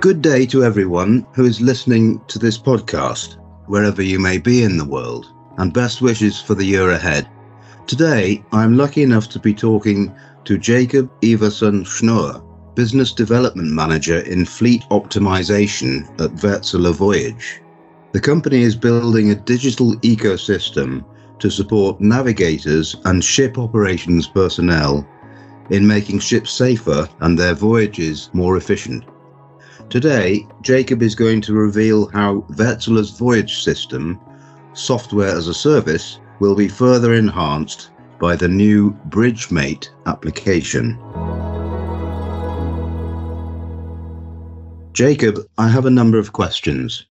Good day to everyone who is listening to this podcast, wherever you may be in the world, and best wishes for the year ahead. Today, I'm lucky enough to be talking to Jacob Iversen Snoer, Business Development Manager in Fleet Optimization at Wärtsilä Voyage. The company is building a digital ecosystem to support navigators and ship operations personnel in making ships safer and their voyages more efficient. Today, Jacob is going to reveal how Wärtsilä's voyage system, software as a service, will be further enhanced by the new BridgeMate application. Jacob, I have a number of questions.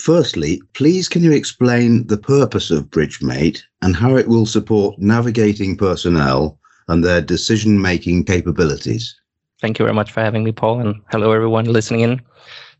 Firstly, please can you explain the purpose of BridgeMate and how it will support navigating personnel and their decision making capabilities? Thank you very much for having me, Paul, and hello everyone listening in.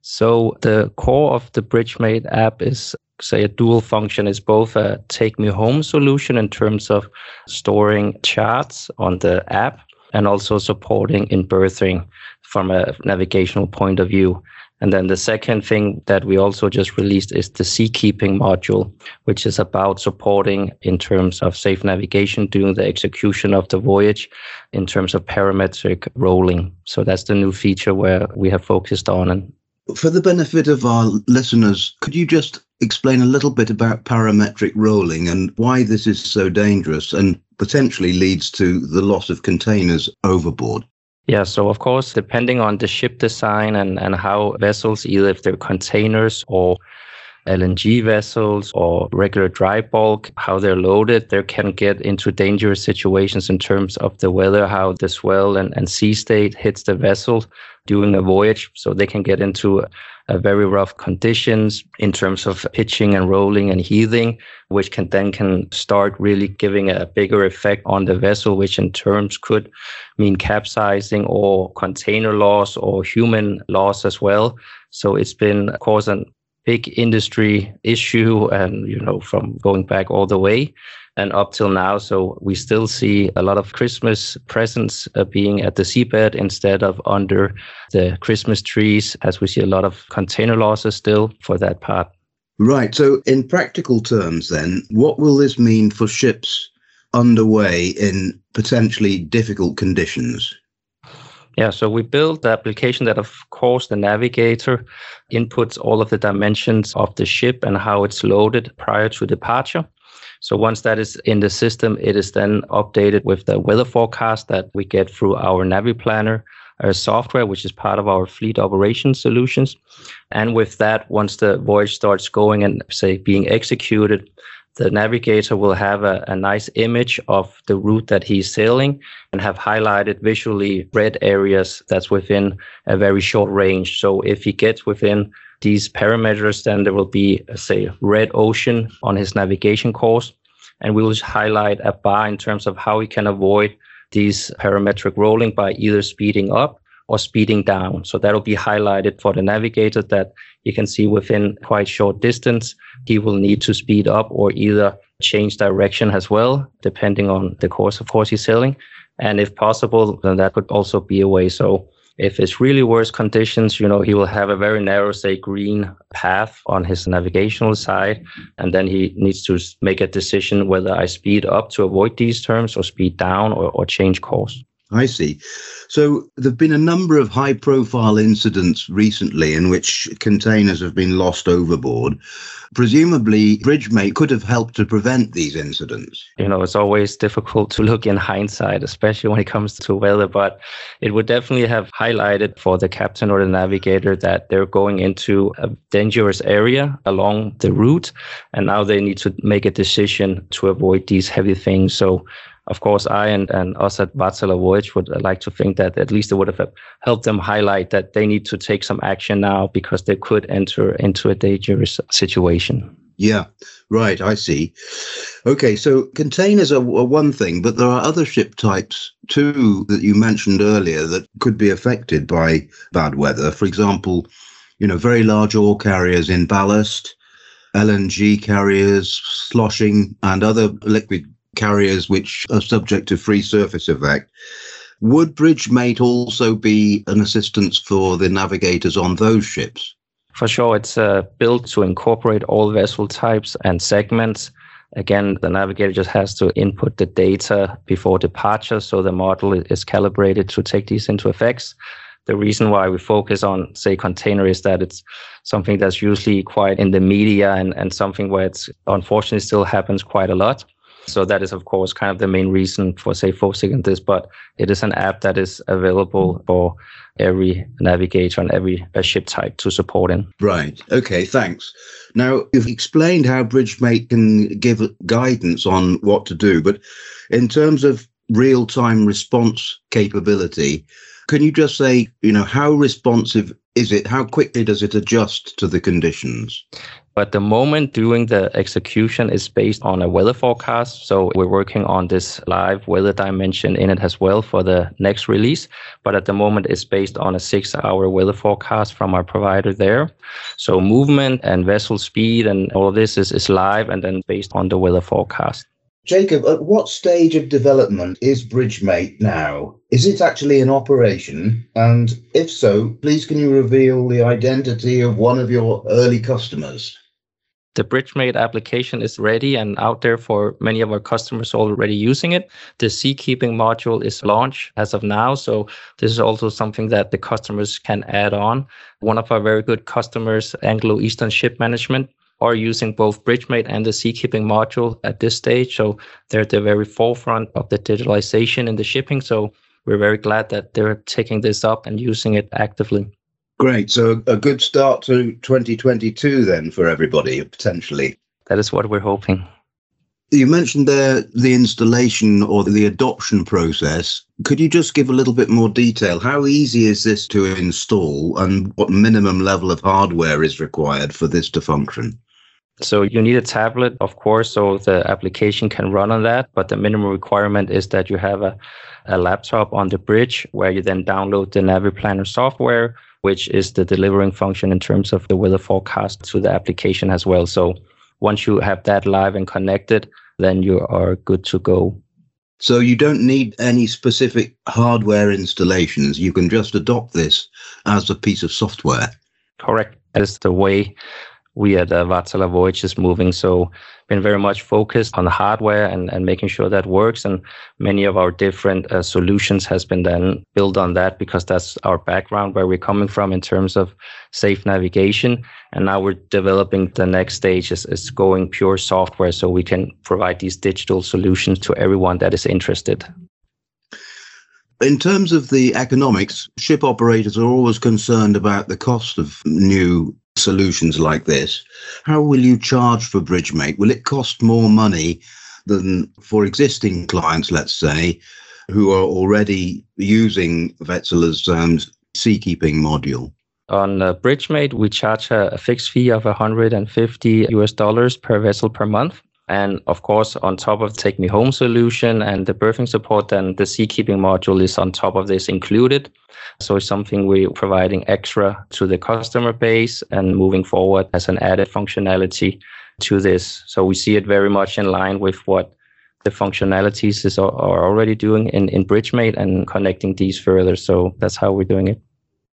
So the core of the BridgeMate app is say a dual function is both a take me home solution in terms of storing charts on the app and also supporting in berthing from a navigational point of view. And then the second thing that we also just released is the seakeeping module, which is about supporting in terms of safe navigation during the execution of the voyage in terms of parametric rolling. So that's the new feature where we have focused on. And for the benefit of our listeners, could you just explain a little bit about parametric rolling and why this is so dangerous and potentially leads to the loss of containers overboard? Yeah, so of course, depending on the ship design and, and how vessels, either if they're containers or LNG vessels or regular dry bulk, how they're loaded, they can get into dangerous situations in terms of the weather, how the swell and, and sea state hits the vessel during a voyage. So they can get into Uh, very rough conditions in terms of pitching and rolling and heaving, which can then can start really giving a bigger effect on the vessel, which in terms could mean capsizing or container loss or human loss as well. So it's been, of course, a big industry issue and, you know, from going back all the way and up till now. So we still see a lot of Christmas presents uh, being at the seabed instead of under the Christmas trees, as we see a lot of container losses still for that part. Right. So, in practical terms, then, what will this mean for ships underway in potentially difficult conditions? Yeah, so we built the application that, of course, the navigator inputs all of the dimensions of the ship and how it's loaded prior to departure. So once that is in the system, it is then updated with the weather forecast that we get through our NaviPlanner our uh, software, which is part of our fleet operations solutions. And with that, once the voyage starts going and say being executed, the navigator will have a, a, nice image of the route that he's sailing and have highlighted visually red areas that's within a very short range. So if he gets within these parameters, then there will be, uh, say, red ocean on his navigation course. And we will highlight a bar in terms of how he can avoid these parametric rolling by either speeding up or speeding down. So that'll be highlighted for the navigator that you can see within quite short distance, he will need to speed up or either change direction as well, depending on the course, of course, he's sailing. And if possible, then that could also be a way. So if it's really worse conditions, you know, he will have a very narrow, say, green path on his navigational side. And then he needs to make a decision whether I speed up to avoid these terms or speed down or, or change course. I see. So there have been a number of high profile incidents recently in which containers have been lost overboard. Presumably, BridgeMate could have helped to prevent these incidents. You know, it's always difficult to look in hindsight, especially when it comes to weather, but it would definitely have highlighted for the captain or the navigator that they're going into a dangerous area along the route. And now they need to make a decision to avoid these heavy things. So of course, I and, and us at Wärtsilä Voyage would like to think that at least it would have helped them highlight that they need to take some action now because they could enter into a dangerous situation. Yeah, right. I see. Okay, so containers are, are, one thing, but there are other ship types too that you mentioned earlier that could be affected by bad weather. For example, you know, very large ore carriers in ballast, LNG carriers, sloshing, and other liquid carriers which are subject to free surface effect. Woodbridge BridgeMate also be an assistance for the navigators on those ships? For sure, it's uh, built to incorporate all vessel types and segments. Again, the navigator just has to input the data before departure, so the model is calibrated to take these into effects. The reason why we focus on, say, container is that it's something that's usually quite in the media and, and something where it's unfortunately still happens quite a lot. So that is, of course, kind of the main reason for, say, focusing on this. But it is an app that is available for every navigator and every uh, ship type to support in. Right. Okay. Thanks. Now you've explained how BridgeMate can give guidance on what to do, but in terms of real-time response capability, can you just say, you know, how responsive is it? How quickly does it adjust to the conditions? At the moment, doing the execution is based on a weather forecast. So we're working on this live weather dimension in it as well for the next release. But at the moment, it's based on a six hour weather forecast from our provider there. So movement and vessel speed and all of this is, is live and then based on the weather forecast. Jacob, at what stage of development is BridgeMate now? Is it actually in operation? And if so, please can you reveal the identity of one of your early customers? The BridgeMate application is ready and out there for many of our customers already using it. The Seakeeping module is launched as of now. So this is also something that the customers can add on. One of our very good customers, Anglo Eastern Ship Management, are using both BridgeMate and the Seakeeping module at this stage. So they're at the very forefront of the digitalization in the shipping. So we're very glad that they're taking this up and using it actively. Great. So a good start to 2022 then for everybody, potentially. That is what we're hoping. You mentioned there the installation or the adoption process. Could you just give a little bit more detail? How easy is this to install and what minimum level of hardware is required for this to function? So you need a tablet, of course, so the application can run on that. But the minimum requirement is that you have a, a laptop on the bridge where you then download the NaviPlanner software, which is the delivering function in terms of the weather forecast to the application as well. So once you have that live and connected, then you are good to go. So you don't need any specific hardware installations. You can just adopt this as a piece of software. Correct. That is the way we at uh, Wärtsilä Voyage is moving. So been very much focused on the hardware and, and making sure that works. And many of our different uh, solutions has been then built on that because that's our background where we're coming from in terms of safe navigation. And now we're developing the next stage is, is going pure software so we can provide these digital solutions to everyone that is interested. In terms of the economics, ship operators are always concerned about the cost of new solutions like this. How will you charge for BridgeMate? Will it cost more money than for existing clients, let's say, who are already using Wärtsilä's um, seakeeping module? On uh, BridgeMate, we charge a, a fixed fee of 150 US dollars per vessel per month. And of course, on top of the Take Me Home solution and the berthing support, then the seakeeping module is on top of this included. So it's something we're providing extra to the customer base and moving forward as an added functionality to this. So we see it very much in line with what the functionalities is, are already doing in, in BridgeMate and connecting these further. So that's how we're doing it.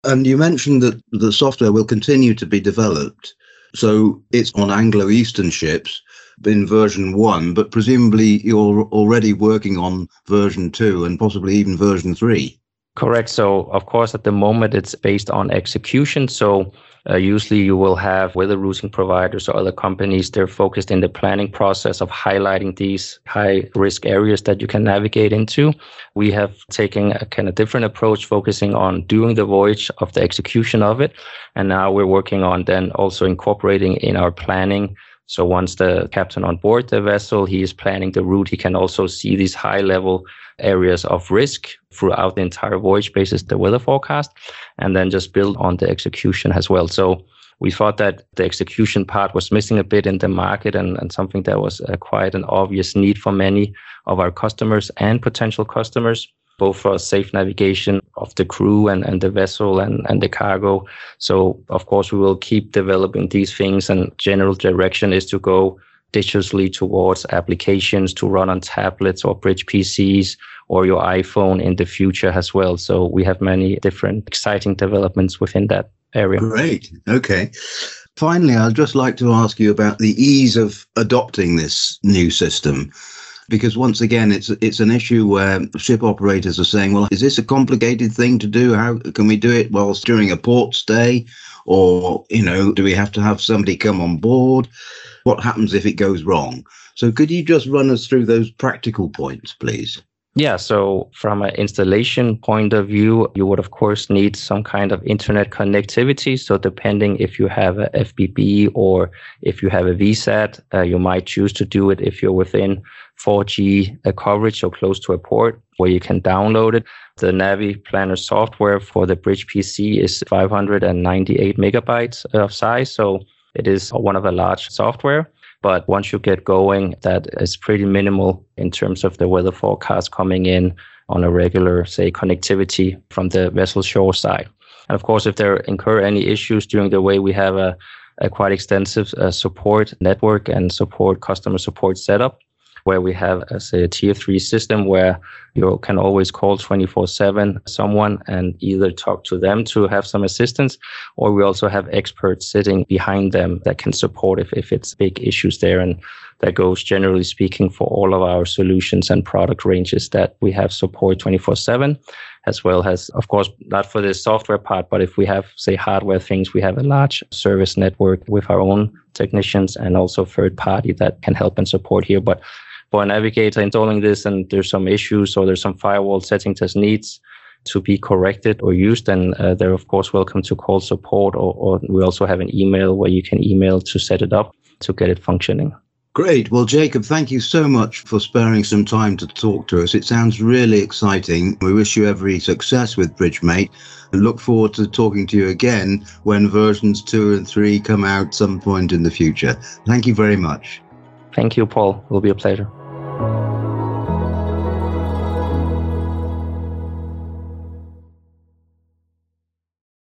And you mentioned that the software will continue to be developed. So it's on Anglo Eastern ships in version one, but presumably you're already working on version two and possibly even version three. Correct. So, of course, at the moment it's based on execution. So, uh, usually you will have weather routing providers or other companies, they're focused in the planning process of highlighting these high risk areas that you can navigate into. We have taken a kind of different approach, focusing on doing the voyage of the execution of it. And now we're working on then also incorporating in our planning so once the captain on board the vessel, he is planning the route, he can also see these high level areas of risk throughout the entire voyage basis, the weather forecast, and then just build on the execution as well. So we thought that the execution part was missing a bit in the market and, and something that was uh, quite an obvious need for many of our customers and potential customers both for safe navigation of the crew and, and the vessel and, and the cargo. So, of course, we will keep developing these things, and general direction is to go digitally towards applications to run on tablets or bridge PCs or your iPhone in the future as well. So we have many different exciting developments within that area. Great. Okay. Finally, I'd just like to ask you about the ease of adopting this new system. Because once again, it's it's an issue where ship operators are saying, "Well, is this a complicated thing to do? How can we do it whilst during a port stay, or you know, do we have to have somebody come on board? What happens if it goes wrong?" So, could you just run us through those practical points, please? Yeah, so from an installation point of view, you would of course need some kind of internet connectivity. So depending if you have a FBB or if you have a VSAT, uh, you might choose to do it if you're within 4G uh, coverage or close to a port where you can download it. The Navi Planner software for the Bridge PC is 598 megabytes of size, so it is one of a large software. But once you get going, that is pretty minimal in terms of the weather forecast coming in on a regular, say, connectivity from the vessel shore side. And of course, if there incur any issues during the way, we have a, a quite extensive uh, support network and support customer support setup where we have a, say, a tier three system where you can always call 24 7 someone and either talk to them to have some assistance, or we also have experts sitting behind them that can support if, if it's big issues there. And that goes generally speaking for all of our solutions and product ranges that we have support 24 7 as well as, of course, not for the software part, but if we have, say, hardware things, we have a large service network with our own technicians and also third party that can help and support here. But for a navigator installing this and there's some issues or there's some firewall settings that needs to be corrected or used, then uh, they're of course welcome to call support or, or we also have an email where you can email to set it up to get it functioning. Great. Well, Jacob, thank you so much for sparing some time to talk to us. It sounds really exciting. We wish you every success with BridgeMate and look forward to talking to you again when versions two and three come out some point in the future. Thank you very much. Thank you, Paul. It will be a pleasure. Thank you.